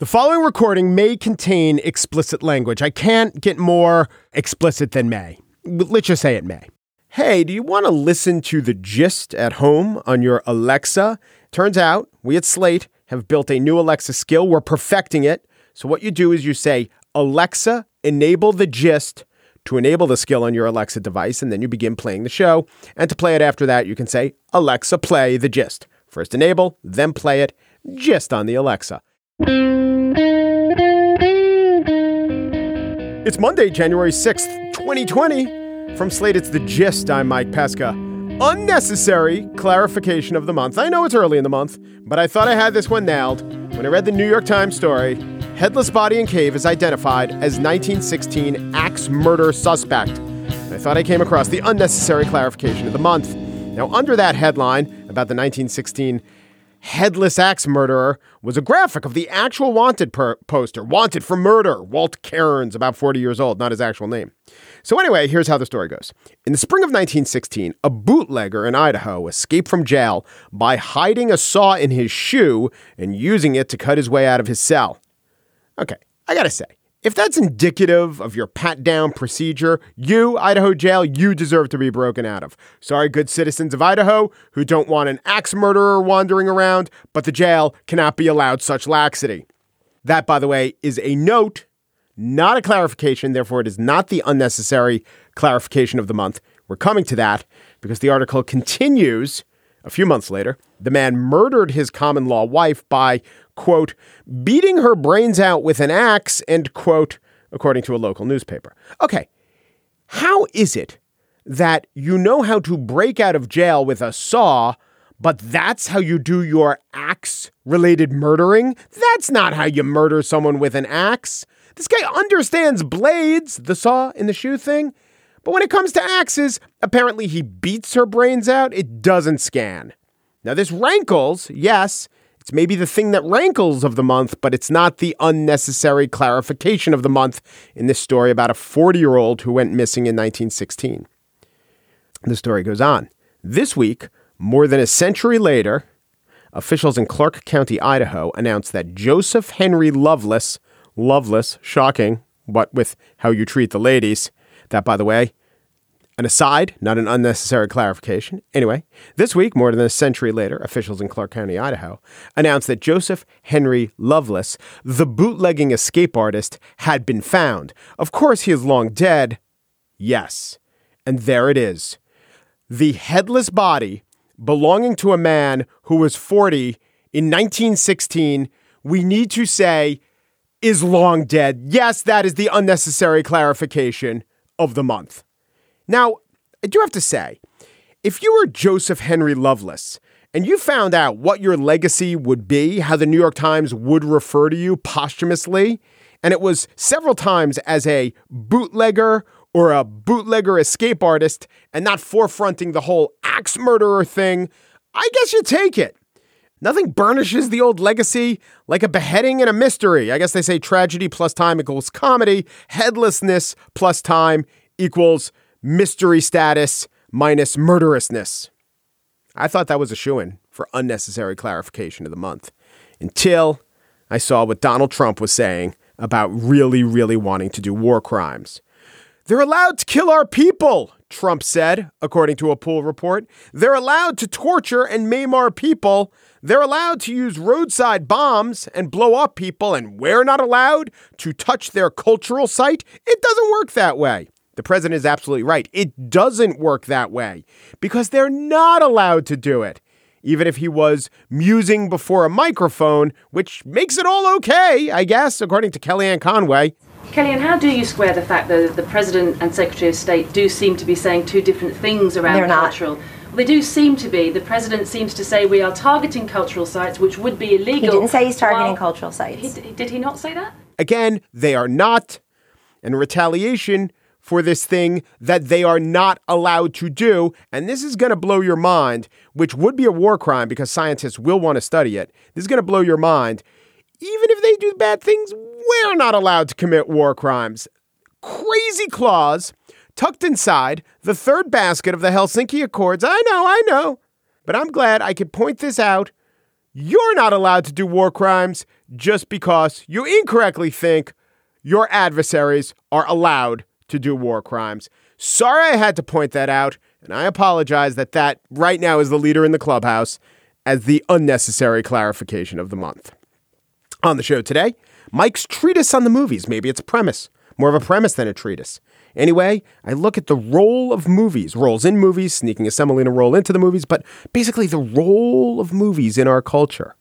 The following recording may contain explicit language. I can't get more explicit than may. Let's just say it may. Hey, do you want to listen to the gist at home on your Alexa? Turns out we at Slate have built a new Alexa skill. We're perfecting it. So, what you do is you say, Alexa, enable the gist to enable the skill on your Alexa device, and then you begin playing the show. And to play it after that, you can say, Alexa, play the gist. First enable, then play it gist on the Alexa. It's Monday, January 6th, 2020. From Slate, it's The Gist. I'm Mike Pesca. Unnecessary clarification of the month. I know it's early in the month, but I thought I had this one nailed when I read the New York Times story. Headless body in cave is identified as 1916 axe murder suspect. I thought I came across the unnecessary clarification of the month. Now, under that headline about the 1916 headless axe murderer was a graphic of the actual wanted per- poster, wanted for murder, Walt Cairns, about 40 years old, not his actual name. So, anyway, here's how the story goes. In the spring of 1916, a bootlegger in Idaho escaped from jail by hiding a saw in his shoe and using it to cut his way out of his cell. Okay, I gotta say, if that's indicative of your pat down procedure, you, Idaho jail, you deserve to be broken out of. Sorry, good citizens of Idaho who don't want an axe murderer wandering around, but the jail cannot be allowed such laxity. That, by the way, is a note, not a clarification. Therefore, it is not the unnecessary clarification of the month. We're coming to that because the article continues a few months later. The man murdered his common law wife by quote, beating her brains out with an axe, end quote, according to a local newspaper. Okay, how is it that you know how to break out of jail with a saw, but that's how you do your axe related murdering? That's not how you murder someone with an axe. This guy understands blades, the saw in the shoe thing. But when it comes to axes, apparently he beats her brains out. It doesn't scan. Now, this rankles, yes, it's maybe the thing that rankles of the month, but it's not the unnecessary clarification of the month in this story about a 40 year old who went missing in 1916. The story goes on. This week, more than a century later, officials in Clark County, Idaho announced that Joseph Henry Loveless, Loveless, shocking, what with how you treat the ladies, that, by the way, an aside, not an unnecessary clarification. Anyway, this week, more than a century later, officials in Clark County, Idaho, announced that Joseph Henry Loveless, the bootlegging escape artist, had been found. Of course, he is long dead. Yes. And there it is. The headless body belonging to a man who was 40 in 1916, we need to say, is long dead. Yes, that is the unnecessary clarification of the month. Now, I do have to say, if you were Joseph Henry Loveless and you found out what your legacy would be, how the New York Times would refer to you posthumously, and it was several times as a bootlegger or a bootlegger escape artist and not forefronting the whole axe murderer thing, I guess you take it. Nothing burnishes the old legacy like a beheading and a mystery. I guess they say tragedy plus time equals comedy, headlessness plus time equals mystery status minus murderousness. I thought that was a shoe in for unnecessary clarification of the month until I saw what Donald Trump was saying about really, really wanting to do war crimes. They're allowed to kill our people, Trump said, according to a pool report. They're allowed to torture and maim our people. They're allowed to use roadside bombs and blow up people, and we're not allowed to touch their cultural site. It doesn't work that way. The president is absolutely right. It doesn't work that way because they're not allowed to do it. Even if he was musing before a microphone, which makes it all okay, I guess, according to Kellyanne Conway. Kellyanne, how do you square the fact that the President and Secretary of State do seem to be saying two different things around They're not. cultural? Well, they do seem to be. The President seems to say we are targeting cultural sites, which would be illegal. He didn't say he's targeting while- cultural sites. He, did he not say that? Again, they are not. And retaliation for this thing that they are not allowed to do. And this is going to blow your mind, which would be a war crime because scientists will want to study it. This is going to blow your mind. Even if they do bad things, we're not allowed to commit war crimes. Crazy clause tucked inside the third basket of the Helsinki Accords. I know, I know. But I'm glad I could point this out. You're not allowed to do war crimes. just because you incorrectly think your adversaries are allowed to do war crimes. Sorry I had to point that out, and I apologize that that right now is the leader in the clubhouse as the unnecessary clarification of the month. On the show today, Mike's treatise on the movies. Maybe it's a premise, more of a premise than a treatise. Anyway, I look at the role of movies, roles in movies, sneaking a semolina role into the movies, but basically the role of movies in our culture.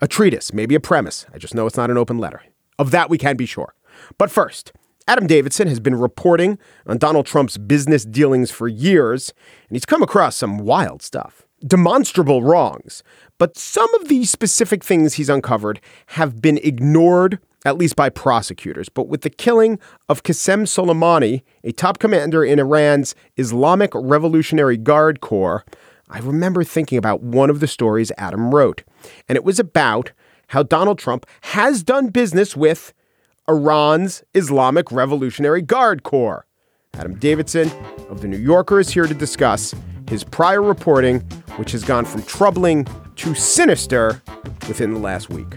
A treatise, maybe a premise. I just know it's not an open letter. Of that we can be sure. But first, Adam Davidson has been reporting on Donald Trump's business dealings for years, and he's come across some wild stuff. Demonstrable wrongs. But some of the specific things he's uncovered have been ignored at least by prosecutors. But with the killing of Qasem Soleimani, a top commander in Iran's Islamic Revolutionary Guard Corps, I remember thinking about one of the stories Adam wrote. And it was about how Donald Trump has done business with Iran's Islamic Revolutionary Guard Corps. Adam Davidson of The New Yorker is here to discuss his prior reporting, which has gone from troubling to sinister within the last week.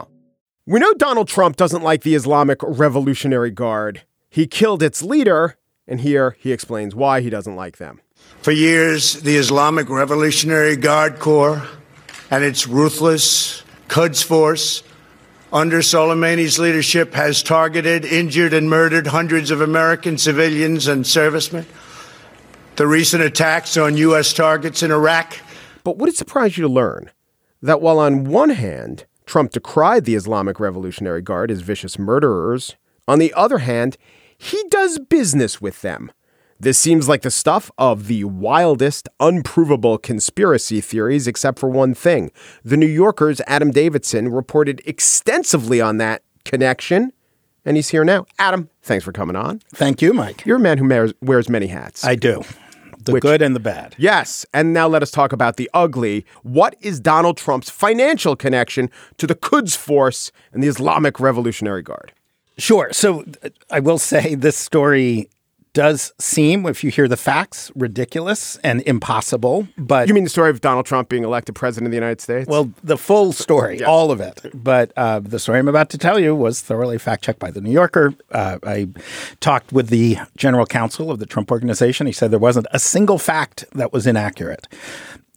We know Donald Trump doesn't like the Islamic Revolutionary Guard. He killed its leader, and here he explains why he doesn't like them. For years, the Islamic Revolutionary Guard Corps and its ruthless Quds Force under Soleimani's leadership has targeted, injured, and murdered hundreds of American civilians and servicemen. The recent attacks on U.S. targets in Iraq. But would it surprise you to learn that while on one hand, Trump decried the Islamic Revolutionary Guard as vicious murderers. On the other hand, he does business with them. This seems like the stuff of the wildest, unprovable conspiracy theories, except for one thing. The New Yorker's Adam Davidson reported extensively on that connection, and he's here now. Adam, thanks for coming on. Thank you, Mike. You're a man who wears, wears many hats. I do the Which, good and the bad. Yes. And now let us talk about the ugly. What is Donald Trump's financial connection to the Quds Force and the Islamic Revolutionary Guard? Sure. So uh, I will say this story does seem, if you hear the facts, ridiculous and impossible. But you mean the story of Donald Trump being elected president of the United States? Well, the full story, yes. all of it. But uh, the story I'm about to tell you was thoroughly fact checked by the New Yorker. Uh, I talked with the general counsel of the Trump organization. He said there wasn't a single fact that was inaccurate.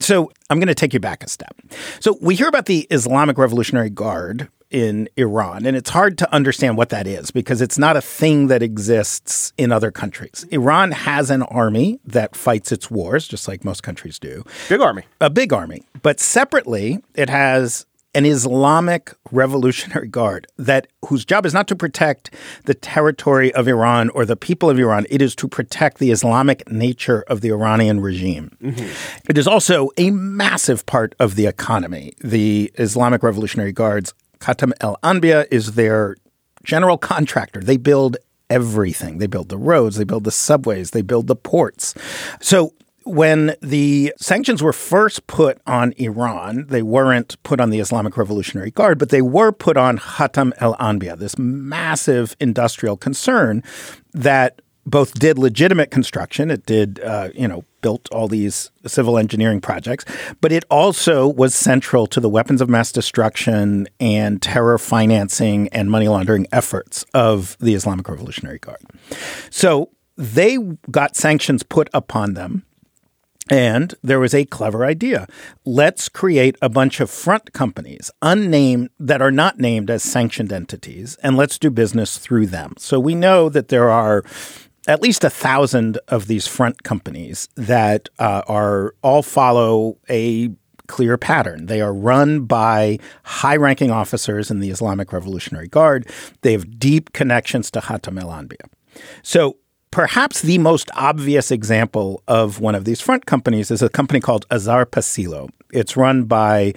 So I'm going to take you back a step. So we hear about the Islamic Revolutionary Guard in Iran. And it's hard to understand what that is because it's not a thing that exists in other countries. Iran has an army that fights its wars, just like most countries do. Big army. A big army. But separately, it has an Islamic Revolutionary Guard that whose job is not to protect the territory of Iran or the people of Iran. It is to protect the Islamic nature of the Iranian regime. Mm-hmm. It is also a massive part of the economy. The Islamic Revolutionary Guards Khatam El Anbiya is their general contractor. They build everything. They build the roads, they build the subways, they build the ports. So when the sanctions were first put on Iran, they weren't put on the Islamic Revolutionary Guard, but they were put on Khatam el Anbiya, this massive industrial concern that both did legitimate construction. It did, uh, you know, built all these civil engineering projects, but it also was central to the weapons of mass destruction and terror financing and money laundering efforts of the Islamic Revolutionary Guard. So they got sanctions put upon them. And there was a clever idea. Let's create a bunch of front companies, unnamed, that are not named as sanctioned entities, and let's do business through them. So we know that there are at least a thousand of these front companies that uh, are all follow a clear pattern. They are run by high ranking officers in the Islamic Revolutionary Guard. They have deep connections to Khatam el Anbiya. So perhaps the most obvious example of one of these front companies is a company called Azar Pasilo. It's run by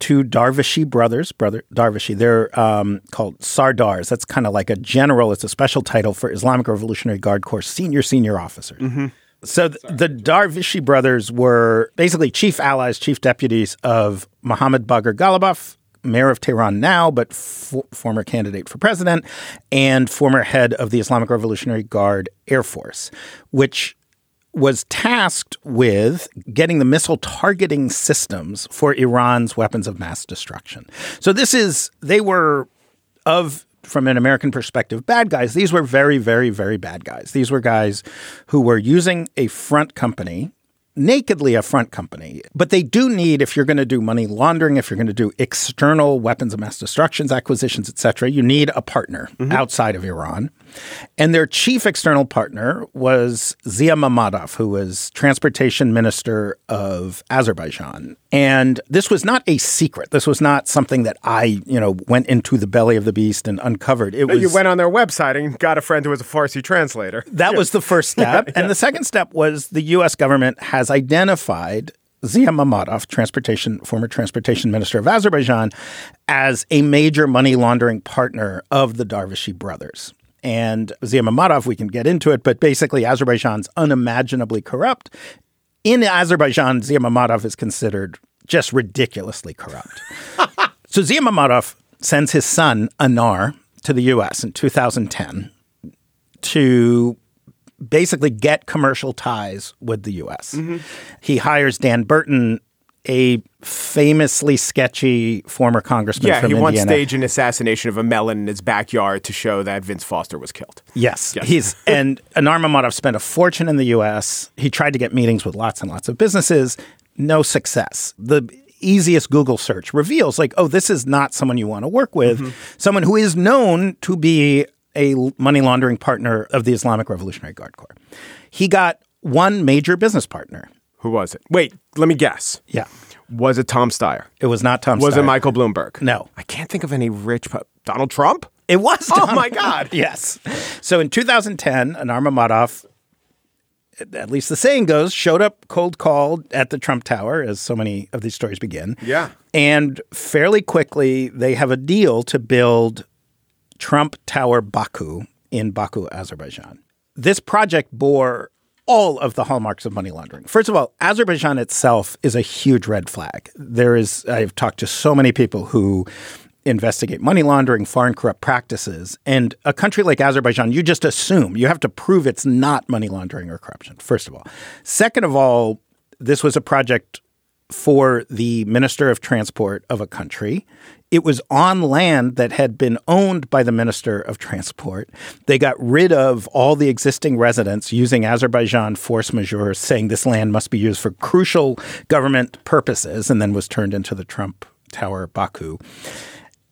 two Darvishi brothers, brother Darvishi. They're um, called Sardars. That's kind of like a general. It's a special title for Islamic Revolutionary Guard Corps senior senior officers. So th- the Darvishi brothers were basically chief allies, chief deputies of Mohammad Bagher Ghalibaf, mayor of Tehran now, but f- former candidate for president, and former head of the Islamic Revolutionary Guard Air Force, which was tasked with getting the missile targeting systems for Iran's weapons of mass destruction. So this is they were of from an American perspective bad guys. These were very very very bad guys. These were guys who were using a front company nakedly a front company. But they do need, if you're going to do money laundering, if you're going to do external weapons of mass destructions, acquisitions, etc., you need a partner mm-hmm. outside of Iran. And their chief external partner was Zia Mamadov, who was transportation minister of Azerbaijan. And this was not a secret. This was not something that I, you know, went into the belly of the beast and uncovered. It was You went on their website and got a friend who was a Farsi translator. that was the first step. And the second step was the US government has identified Zia Mamadov, transportation former transportation minister of Azerbaijan, as a major money laundering partner of the Darvishi brothers. And Zia Mamadov, we can get into it, but basically Azerbaijan's unimaginably corrupt. In Azerbaijan, Zia Mamadov is considered just ridiculously corrupt. so Zia Mamadov sends his son Anar to the US in 2010 to basically get commercial ties with the US. Mm-hmm. He hires Dan Burton, a famously sketchy former congressman Yeah, he once staged an assassination of a melon in his backyard to show that Vince Foster was killed. Yes, Yes. he's and Anar Mamadov spent a fortune in the U.S. He tried to get meetings with lots and lots of businesses, no success. The easiest Google search reveals like, oh, this is not someone you want to work with. Mm-hmm. Someone who is known to be a money laundering partner of the Islamic Revolutionary Guard Corps. He got one major business partner. Who was it? Wait, let me guess. Yeah, Was it Tom Steyer? it was not Tom. Steyer. Was it Michael Bloomberg? No. I can't think of any rich. pu- Donald Trump? It was. Oh my God. yes. So in 2010, Anar Mamadov, at least the saying goes, showed up cold called at the Trump Tower, as so many of these stories begin. Yeah. And fairly quickly, they have a deal to build Trump Tower Baku in Baku, Azerbaijan. This project bore all of the hallmarks of money laundering. First of all, Azerbaijan itself is a huge red flag. There is, I've talked to so many people who investigate money laundering, foreign corrupt practices. And a country like Azerbaijan, you just assume you have to prove it's not money laundering or corruption, first of all. Second of all, this was a project for the Minister of Transport of a country. It was on land that had been owned by the Minister of Transport. They got rid of all the existing residents using Azerbaijan force majeure, saying this land must be used for crucial government purposes, and then was turned into the Trump Tower Baku.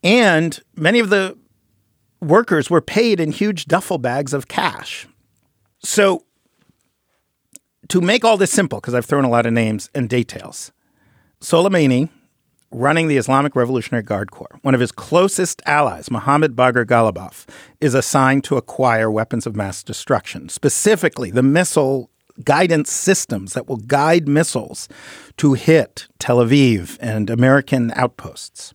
And many of the workers were paid in huge duffel bags of cash. So, to make all this simple, because I've thrown a lot of names and details, Soleimani, running the Islamic Revolutionary Guard Corps, one of his closest allies, Mohammad Bagher Ghalibaf, is assigned to acquire weapons of mass destruction, specifically the missile guidance systems that will guide missiles to hit Tel Aviv and American outposts.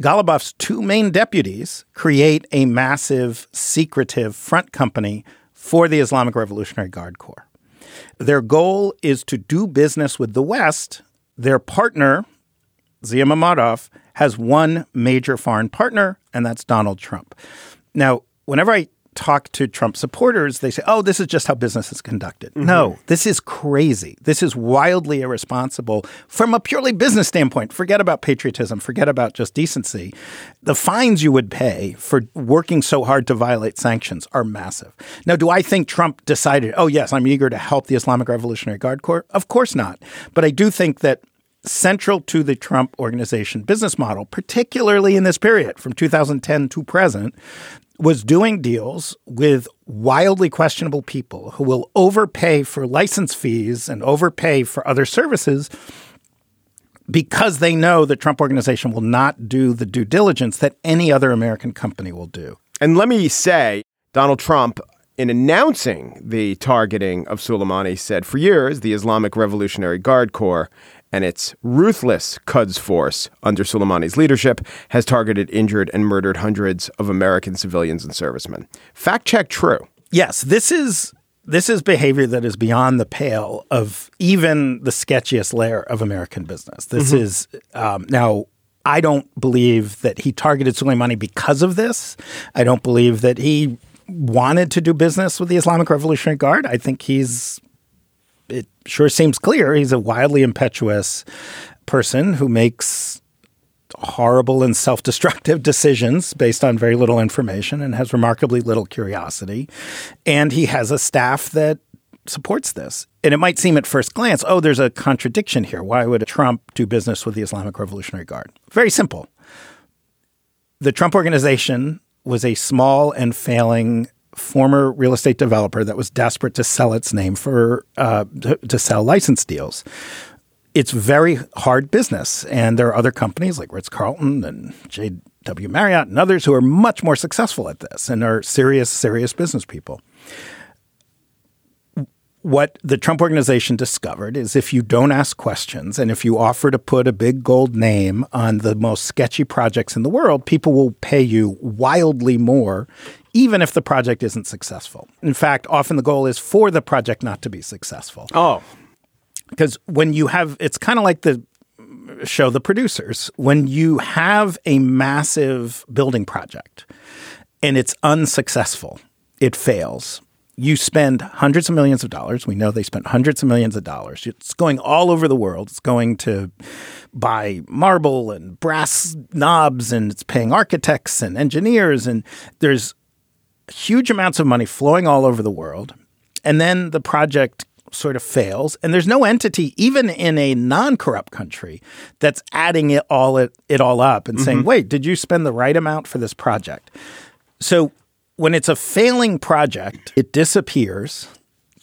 Ghalibaf's two main deputies create a massive, secretive front company for the Islamic Revolutionary Guard Corps. Their goal is to do business with the West. Their partner, Zia Mamadov, has one major foreign partner, and that's Donald Trump. Now, whenever I talk to Trump supporters, they say, oh, this is just how business is conducted. Mm-hmm. No, this is crazy. This is wildly irresponsible from a purely business standpoint. Forget about patriotism, forget about just decency. The fines you would pay for working so hard to violate sanctions are massive. Now, do I think Trump decided, oh, yes, I'm eager to help the Islamic Revolutionary Guard Corps? Of course not. But I do think that central to the Trump organization business model, particularly in this period from 2010 to present, was doing deals with wildly questionable people who will overpay for license fees and overpay for other services because they know the Trump organization will not do the due diligence that any other American company will do. And let me say, Donald Trump in announcing the targeting of Soleimani, said for years the Islamic Revolutionary Guard Corps and its ruthless Quds force under Soleimani's leadership has targeted, injured, and murdered hundreds of American civilians and servicemen. Fact check true. Yes, this is this is behavior that is beyond the pale of even the sketchiest layer of American business. This mm-hmm. is um, now. I don't believe that he targeted Soleimani because of this. I don't believe that he wanted to do business with the Islamic Revolutionary Guard. I think he's it sure seems clear he's a wildly impetuous person who makes horrible and self destructive decisions based on very little information and has remarkably little curiosity. And he has a staff that supports this. And it might seem at first glance, oh, there's a contradiction here. Why would Trump do business with the Islamic Revolutionary Guard? Very simple. The Trump organization was a small and failing former real estate developer that was desperate to sell its name for uh, to, to sell license deals. It's very hard business, and there are other companies like Ritz Carlton and J.W. Marriott and others who are much more successful at this and are serious, serious business people. What the Trump organization discovered is if you don't ask questions and if you offer to put a big gold name on the most sketchy projects in the world, people will pay you wildly more even if the project isn't successful. In fact, often the goal is for the project not to be successful. Oh. Because when you have, it's kind of like the show The Producers. When you have a massive building project and it's unsuccessful, it fails. You spend hundreds of millions of dollars. We know they spent hundreds of millions of dollars. It's going all over the world. It's going to buy marble and brass knobs, and it's paying architects and engineers. And there's huge amounts of money flowing all over the world. And then the project sort of fails. And there's no entity, even in a non corrupt country, that's adding it all, it, it all up and mm-hmm. saying, wait, did you spend the right amount for this project? So when it's a failing project, it disappears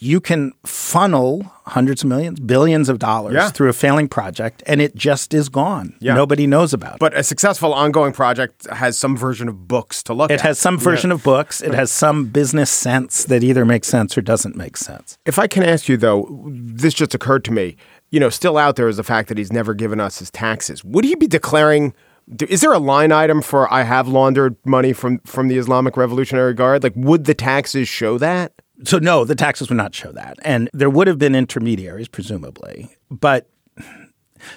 you can funnel hundreds of millions, billions of dollars yeah. through a failing project and it just is gone. Yeah. Nobody knows about but it. But a successful ongoing project has some version of books to look it at. It has some version yeah. of books. It has some business sense that either makes sense or doesn't make sense. If I can ask you though, this just occurred to me. You know, still out there is the fact that he's never given us his taxes. Would he be declaring is there a line item for I have laundered money from from the Islamic Revolutionary Guard? Like would the taxes show that? So, no, the taxes would not show that. And there would have been intermediaries, presumably. But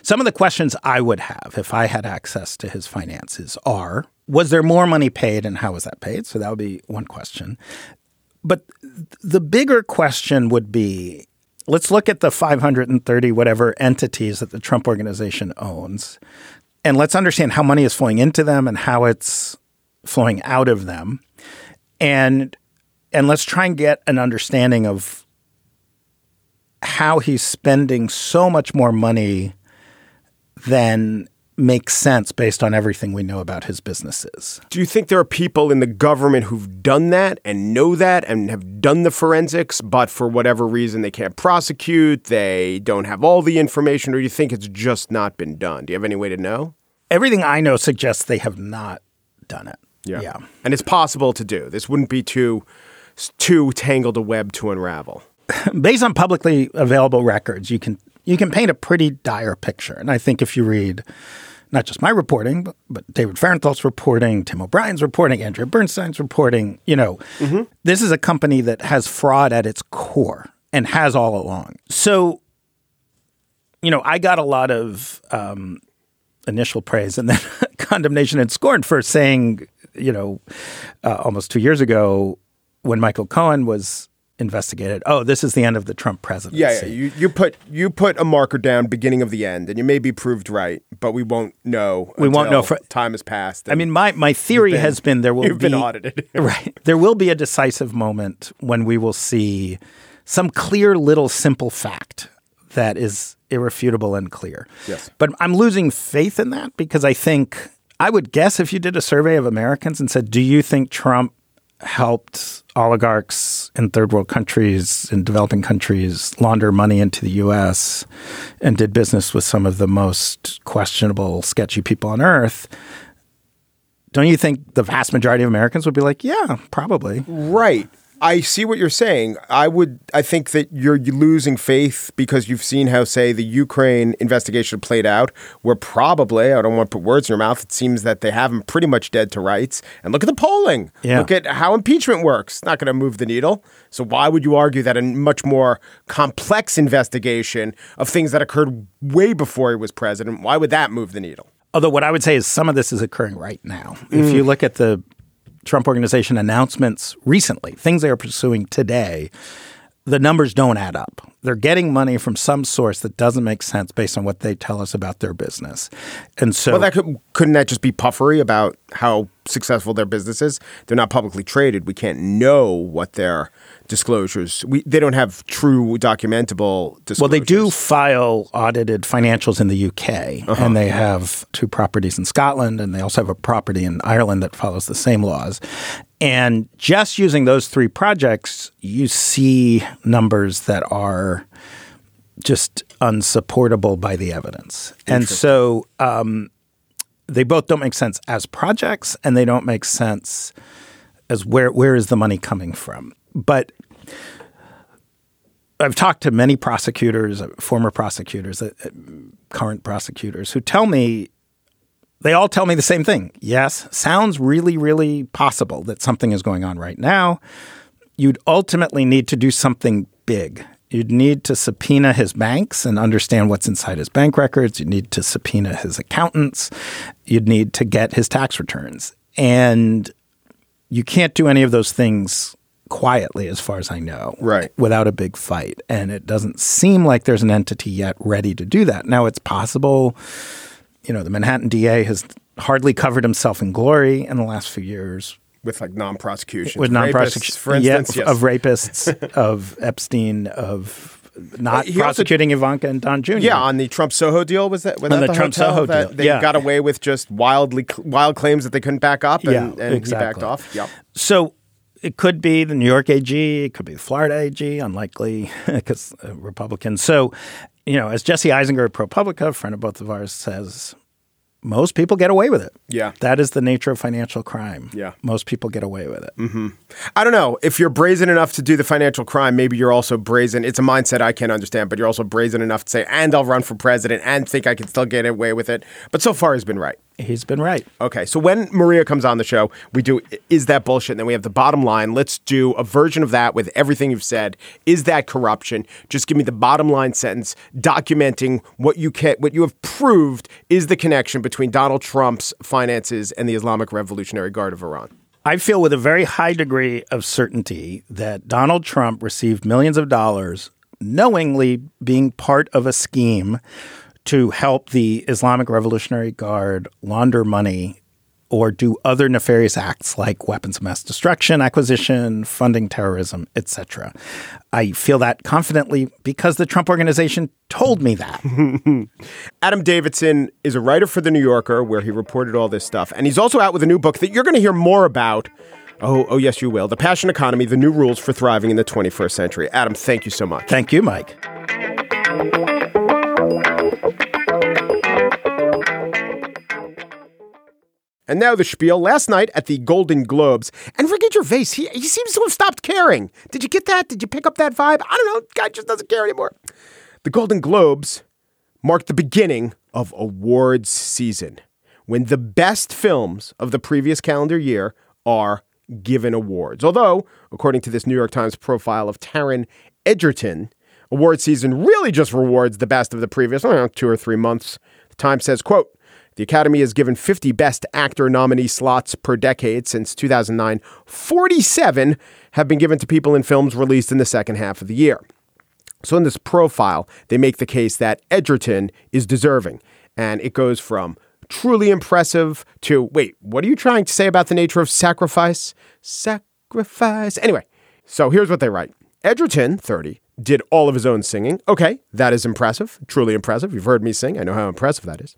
some of the questions I would have if I had access to his finances are Was there more money paid and how was that paid? So, that would be one question. But the bigger question would be let's look at the 530 whatever entities that the Trump organization owns. And let's understand how money is flowing into them and how it's flowing out of them. And and let's try and get an understanding of how he's spending so much more money than makes sense based on everything we know about his businesses. Do you think there are people in the government who've done that and know that and have done the forensics, but for whatever reason they can't prosecute, they don't have all the information, or do you think it's just not been done? Do you have any way to know? Everything I know suggests they have not done it. Yeah. yeah. And it's possible to do. This wouldn't be too too tangled a web to unravel. Based on publicly available records, you can you can paint a pretty dire picture. And I think if you read not just my reporting, but, but David Fahrenthold's reporting, Tim O'Brien's reporting, Andrea Bernstein's reporting, you know, mm-hmm. this is a company that has fraud at its core and has all along. So, you know, I got a lot of um, initial praise and then condemnation and scorn for saying, you know, uh, almost two years ago, when Michael Cohen was investigated, oh, this is the end of the Trump presidency. Yeah, yeah. You, you put you put a marker down, beginning of the end, and you may be proved right, but we won't know. We won't know for time has passed. I mean, my my theory been, has been there will you've be been audited. right. There will be a decisive moment when we will see some clear little simple fact that is irrefutable and clear. Yes. But I'm losing faith in that because I think I would guess if you did a survey of Americans and said, "Do you think Trump helped oligarchs in third world countries in developing countries launder money into the US and did business with some of the most questionable sketchy people on earth. Don't you think the vast majority of Americans would be like yeah probably. Right I see what you're saying. I would. I think that you're losing faith because you've seen how, say, the Ukraine investigation played out. Where probably, I don't want to put words in your mouth. It seems that they have him pretty much dead to rights. And look at the polling. Yeah. Look at how impeachment works. It's not going to move the needle. So why would you argue that a much more complex investigation of things that occurred way before he was president? Why would that move the needle? Although what I would say is some of this is occurring right now. If mm. you look at the Trump organization announcements recently, things they are pursuing today, the numbers don't add up. They're getting money from some source that doesn't make sense based on what they tell us about their business. And so Well, that could, couldn't that just be puffery about how successful their business is? They're not publicly traded. We can't know what their disclosures. We they don't have true documentable disclosures. Well, they do file audited financials in the UK, Uh-huh. and they have two properties in Scotland, and they also have a property in Ireland that follows the same laws. And just using those three projects, you see numbers that are just unsupportable by the evidence. And so um, they both don't make sense as projects, and they don't make sense as where where is the money coming from. But I've talked to many prosecutors, former prosecutors, uh, uh, current prosecutors, who tell me they all tell me the same thing. Yes, sounds really, really possible that something is going on right now. You'd ultimately need to do something big. You'd need to subpoena his banks and understand what's inside his bank records. You'd need to subpoena his accountants. You'd need to get his tax returns. And you can't do any of those things quietly, as far as I know, Right. without a big fight. And it doesn't seem like there's an entity yet ready to do that. Now, it's possible, you know, the Manhattan DA has hardly covered himself in glory in the last few years with like non-prosecution with non-prosecution, for instance. yeah, yes. of rapists, of Epstein, of not He also- prosecuting Ivanka and Don Jr. Yeah, on the Trump Soho deal was that? Was On that the Trump hotel Soho deal, They yeah. got away with just wildly wild claims that they couldn't back up, and, Yeah, and he backed off. Yep. So it could be the New York AG, it could be the Florida AG, unlikely because uh, Republican. So, you know, as Jesse Eisinger of ProPublica, a friend of both of ours, says, most people get away with it. Yeah. That is the nature of financial crime. Yeah. Most people get away with it. Mm-hmm. I don't know if you're brazen enough to do the financial crime. Maybe you're also brazen. It's a mindset I can't understand, but you're also brazen enough to say, "And I'll run for president," and think I can still get away with it. But so far, he's been right. He's been right. Okay, so when Maria comes on the show, we do is that bullshit? And then we have the bottom line. Let's do a version of that with everything you've said. Is that corruption? Just give me the bottom line sentence documenting what you can, what you have proved is the connection between Donald Trump's finances and the Islamic Revolutionary Guard of Iran. I feel with a very high degree of certainty that Donald Trump received millions of dollars knowingly being part of a scheme to help the Islamic Revolutionary Guard launder money or do other nefarious acts like weapons of mass destruction acquisition, funding terrorism, etc. I feel that confidently because the Trump organization told me that. Adam Davidson is a writer for The New Yorker where he reported all this stuff. And he's also out with a new book that you're going to hear more about. Oh, oh, yes, you will. The Passion Economy, The New Rules for Thriving in the 21st Century. Adam, thank you so much. Thank you, Mike. And now the spiel. Last night at the Golden Globes, Enrique Gervais, he, he seems to have stopped caring. Did you get that? Did you pick up that vibe? I don't know. Guy just doesn't care anymore. The Golden Globes marked the beginning of awards season when the best films of the previous calendar year are given awards. Although, according to this New York Times profile of Taron Egerton, award season really just rewards the best of the previous know, two or three months. The Times says, quote, the Academy has given 50 Best Actor nominee slots per decade since 2009. 47 have been given to people in films released in the second half of the year. So in this profile, they make the case that Egerton is deserving. And it goes from truly impressive to wait, what are you trying to say about the nature of sacrifice? Sacrifice. Anyway, so here's what they write Egerton, 30, did all of his own singing. Okay, that is impressive, truly impressive. You've heard me sing, I know how impressive that is.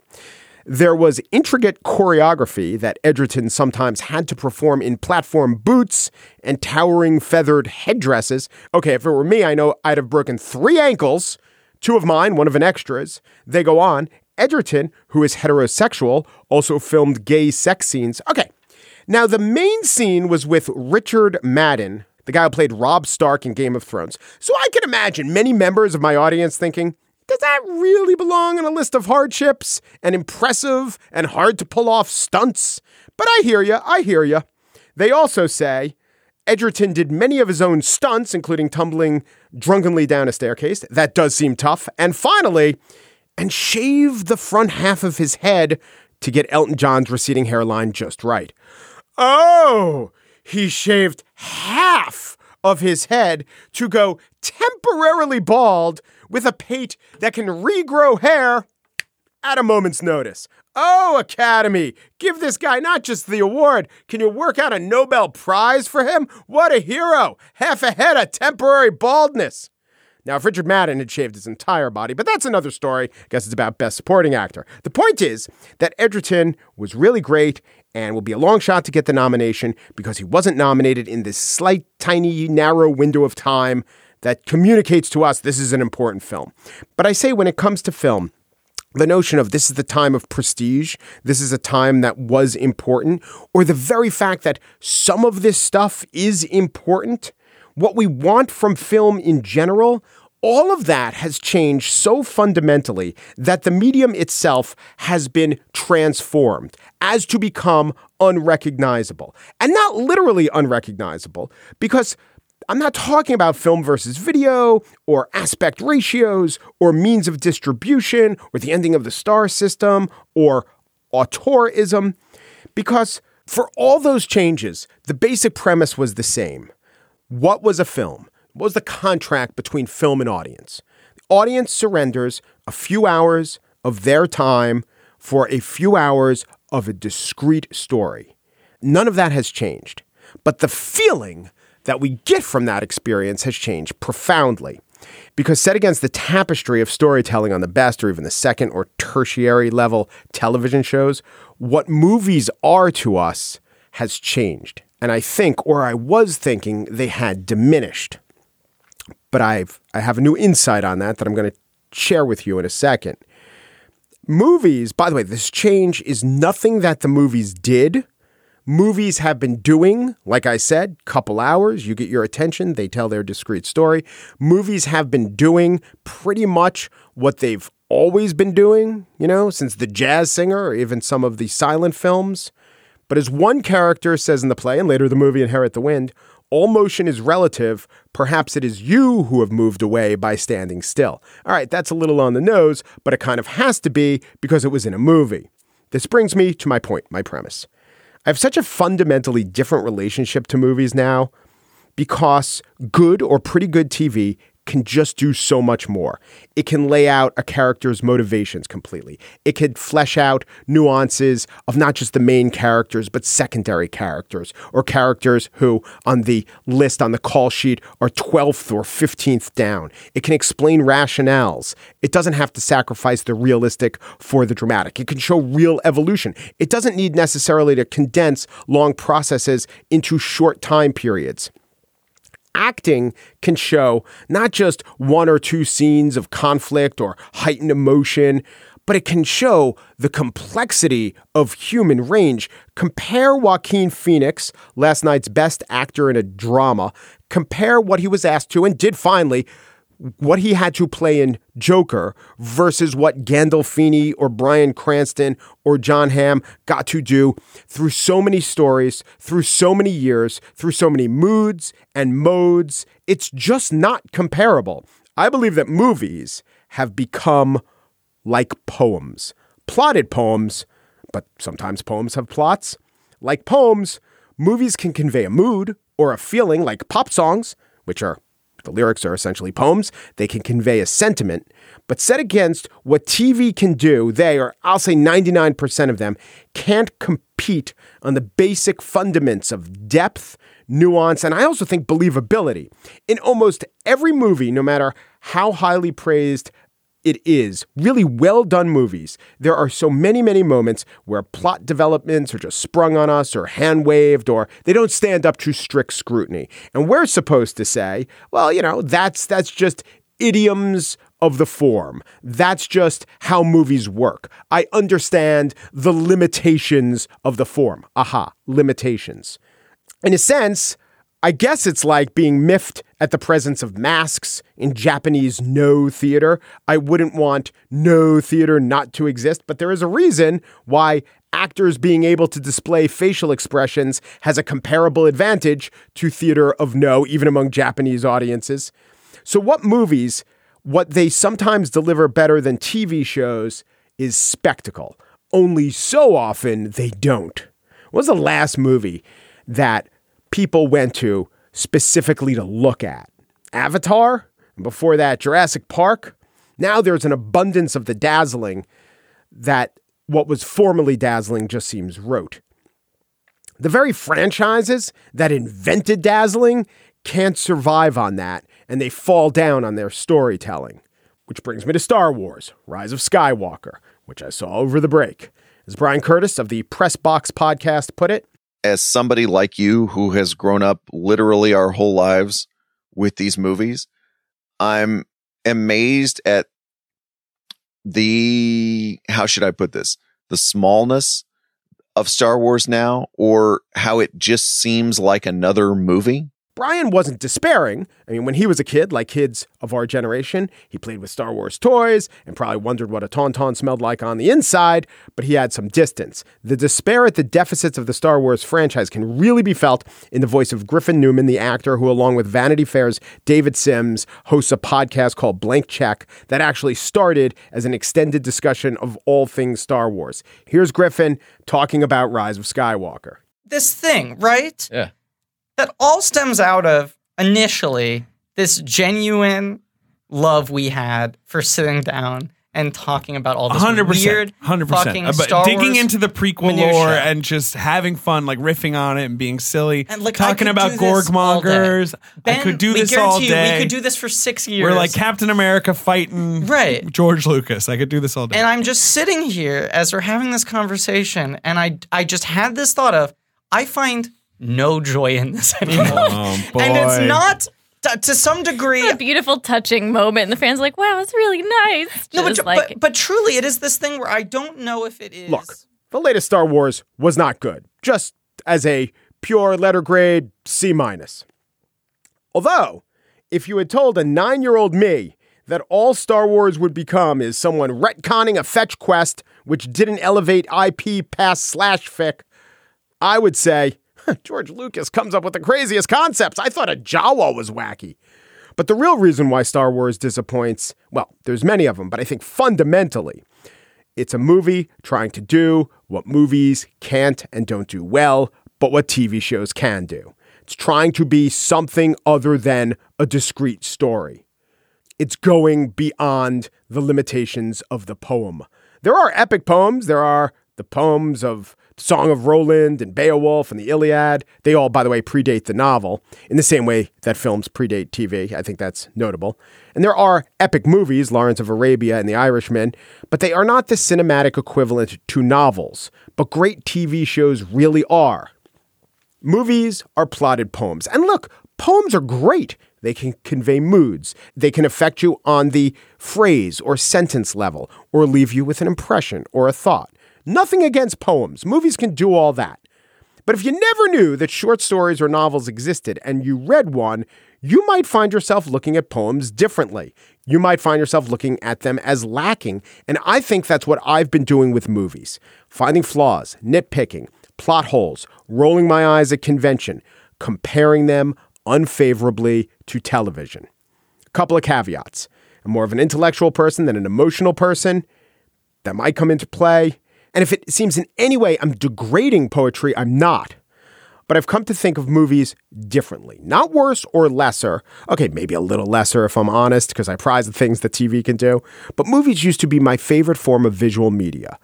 There was intricate choreography that Egerton sometimes had to perform in platform boots and towering feathered headdresses. Okay, if it were me, I know I'd have broken three ankles, two of mine, one of an extra's. They go on. Egerton, who is heterosexual, also filmed gay sex scenes. Okay, now the main scene was with Richard Madden the guy who played Rob Stark in Game of Thrones. So I can imagine many members of my audience thinking, does that really belong on a list of hardships and impressive and hard to pull off stunts? But I hear you, I hear you. They also say Egerton did many of his own stunts, including tumbling drunkenly down a staircase. That does seem tough. And finally, and shaved the front half of his head to get Elton John's receding hairline just right. Oh, he shaved half of his head to go temporarily bald with a pate that can regrow hair at a moment's notice. Oh, Academy, give this guy not just the award, can you work out a Nobel Prize for him? What a hero! Half a head of temporary baldness. Now, if Richard Madden had shaved his entire body, but that's another story. I guess it's about Best Supporting Actor. The point is that Egerton was really great and will be a long shot to get the nomination because he wasn't nominated in this slight, tiny, narrow window of time that communicates to us this is an important film. But I say when it comes to film, the notion of this is the time of prestige, this is a time that was important, or the very fact that some of this stuff is important, what we want from film in general, all of that has changed so fundamentally that the medium itself has been transformed as to become unrecognizable. And not literally unrecognizable, because I'm not talking about film versus video or aspect ratios or means of distribution or the ending of the star system or auteurism, because for all those changes, the basic premise was the same. What was a film? What was the contract between film and audience? The audience surrenders a few hours of their time for a few hours of a discrete story. None of that has changed. But the feeling that we get from that experience has changed profoundly. Because set against the tapestry of storytelling on the best or even the second or tertiary level television shows, what movies are to us has changed. And I think, or I was thinking, they had diminished. But I've I have a new insight on that that I'm going to share with you in a second. Movies, by the way, this change is nothing that the movies did movies have been doing, like I said, couple hours, you get your attention, they tell their discrete story. Movies have been doing pretty much what they've always been doing, you know, since The Jazz Singer or even some of the silent films. But as one character says in the play and later the movie Inherit the Wind, all motion is relative. Perhaps it is you who have moved away by standing still. All right, that's a little on the nose, but it kind of has to be because it was in a movie. This brings me to my point, my premise. I have such a fundamentally different relationship to movies now because good or pretty good TV can just do so much more. It can lay out a character's motivations completely. It could flesh out nuances of not just the main characters, but secondary characters or characters who on the list on the call sheet are 12th or 15th down. It can explain rationales. It doesn't have to sacrifice the realistic for the dramatic. It can show real evolution. It doesn't need necessarily to condense long processes into short time periods acting can show not just one or two scenes of conflict or heightened emotion, but it can show the complexity of human range. Compare Joaquin Phoenix, last night's best actor in a drama, compare what he was asked to and did finally what he had to play in Joker versus what Gandolfini or Bryan Cranston or Jon Hamm got to do through so many stories, through so many years, through so many moods and modes. It's just not comparable. I believe that movies have become like poems, plotted poems, but sometimes poems have plots. Like poems, movies can convey a mood or a feeling like pop songs, which are the lyrics are essentially poems. They can convey a sentiment, but set against what TV can do, they, or I'll say 99% of them, can't compete on the basic fundaments of depth, nuance, and I also think believability. In almost every movie, no matter how highly praised it is really well done movies. There are so many, many moments where plot developments are just sprung on us or hand waved or they don't stand up to strict scrutiny. And we're supposed to say, well, you know, that's that's just idioms of the form. That's just how movies work. I understand the limitations of the form. Aha, limitations. In a sense, I guess it's like being miffed at the presence of masks in Japanese Noh theater. I wouldn't want Noh theater not to exist, but there is a reason why actors being able to display facial expressions has a comparable advantage to theater of Noh, even among Japanese audiences. So, what movies, what they sometimes deliver better than TV shows is spectacle. Only so often they don't. What was the last movie that people went to specifically to look at? Avatar? And before that, Jurassic Park? Now there's an abundance of the dazzling that what was formerly dazzling just seems rote. The very franchises that invented dazzling can't survive on that, and they fall down on their storytelling. Which brings me to Star Wars Rise of Skywalker, which I saw over the break. As Bryan Curtis of the Press Box podcast put it, as somebody like you who has grown up literally our whole lives with these movies, I'm amazed at the how should I put this? The smallness of Star Wars now or how it just seems like another movie. Bryan wasn't despairing. I mean, when he was a kid, like kids of our generation, he played with Star Wars toys and probably wondered what a Tauntaun smelled like on the inside, but he had some distance. The despair at the deficits of the Star Wars franchise can really be felt in the voice of Griffin Newman, the actor who, along with Vanity Fair's David Sims, hosts a podcast called Blank Check that actually started as an extended discussion of all things Star Wars. Here's Griffin talking about Rise of Skywalker. This thing, right? Yeah that all stems out of initially this genuine love we had for sitting down and talking about all this 100%, weird, 100%. fucking Star uh, digging Wars into the prequel minutia. lore and just having fun, like riffing on it and being silly, and like talking about gorgmongers. Ben, I could do this all you, day. We could do this for six years. We're like Captain America fighting right. George Lucas. I could do this all day. And I'm just sitting here as we're having this conversation, and I I just had this thought of I find no joy in this anymore. Oh, and it's not to, to some degree a beautiful, touching moment, and the fans are like, "Wow, it's really nice." no, but, like, but but truly, it is this thing where I don't know if it is. Look, the latest Star Wars was not good, just as a pure letter grade C minus. Although, if you had told a nine year old me that all Star Wars would become is someone retconning a fetch quest which didn't elevate IP past slash fic, I would say, George Lucas comes up with the craziest concepts. I thought a Jawa was wacky. But the real reason why Star Wars disappoints, well, there's many of them, but I think fundamentally, it's a movie trying to do what movies can't and don't do well, but what TV shows can do. It's trying to be something other than a discrete story. It's going beyond the limitations of the poem. There are epic poems, there are the poems of Song of Roland and Beowulf and the Iliad. They all, by the way, predate the novel in the same way that films predate TV. I think that's notable. And there are epic movies, Lawrence of Arabia and The Irishman, but they are not the cinematic equivalent to novels. But great TV shows really are. Movies are plotted poems. And look, poems are great. They can convey moods. They can affect you on the phrase or sentence level, or leave you with an impression or a thought. Nothing against poems. Movies can do all that. But if you never knew that short stories or novels existed and you read one, you might find yourself looking at poems differently. You might find yourself looking at them as lacking. And I think that's what I've been doing with movies finding flaws, nitpicking, plot holes, rolling my eyes at convention, comparing them unfavorably to television. A couple of caveats. I'm more of an intellectual person than an emotional person. That might come into play. And if it seems in any way I'm degrading poetry, I'm not. But I've come to think of movies differently. Not worse or lesser. Okay, maybe a little lesser if I'm honest, because I prize the things that TV can do. But movies used to be my favorite form of visual media.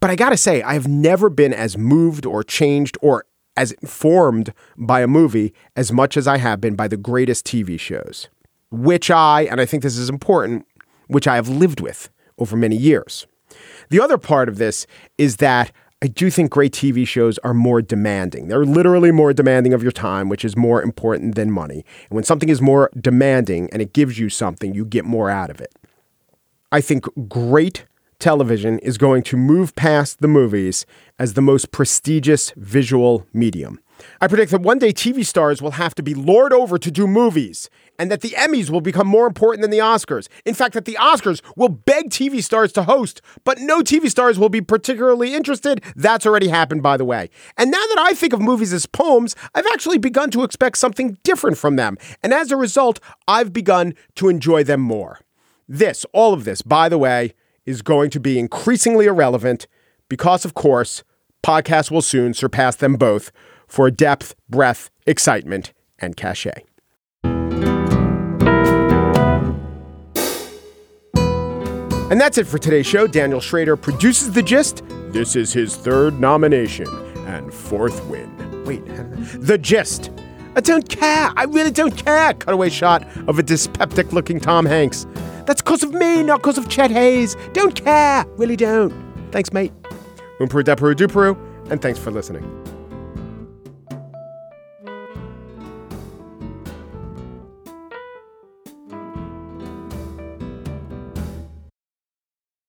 But I gotta say, I have never been as moved or changed or as informed by a movie as much as I have been by the greatest TV shows, which I, and I think this is important, which I have lived with over many years. The other part of this is that I do think great TV shows are more demanding. They're literally more demanding of your time, which is more important than money. And when something is more demanding and it gives you something, you get more out of it. I think great television is going to move past the movies as the most prestigious visual medium. I predict that one day TV stars will have to be lured over to do movies, and that the Emmys will become more important than the Oscars. In fact, that the Oscars will beg TV stars to host, but no TV stars will be particularly interested. That's already happened, by the way. And now that I think of movies as poems, I've actually begun to expect something different from them. And as a result, I've begun to enjoy them more. This, all of this, by the way, is going to be increasingly irrelevant because, of course, podcasts will soon surpass them both for depth, breadth, excitement, and cachet. And that's it for today's show. Daniel Schroeder produces The Gist. This is his third nomination and fourth win. Wait, The Gist. I don't care. I really don't care. Cutaway shot of a dyspeptic looking Tom Hanks. That's because of me, not because of Chet Hayes. Don't care. Really don't. Thanks, mate. Umperu Deperu Duperu, and thanks for listening.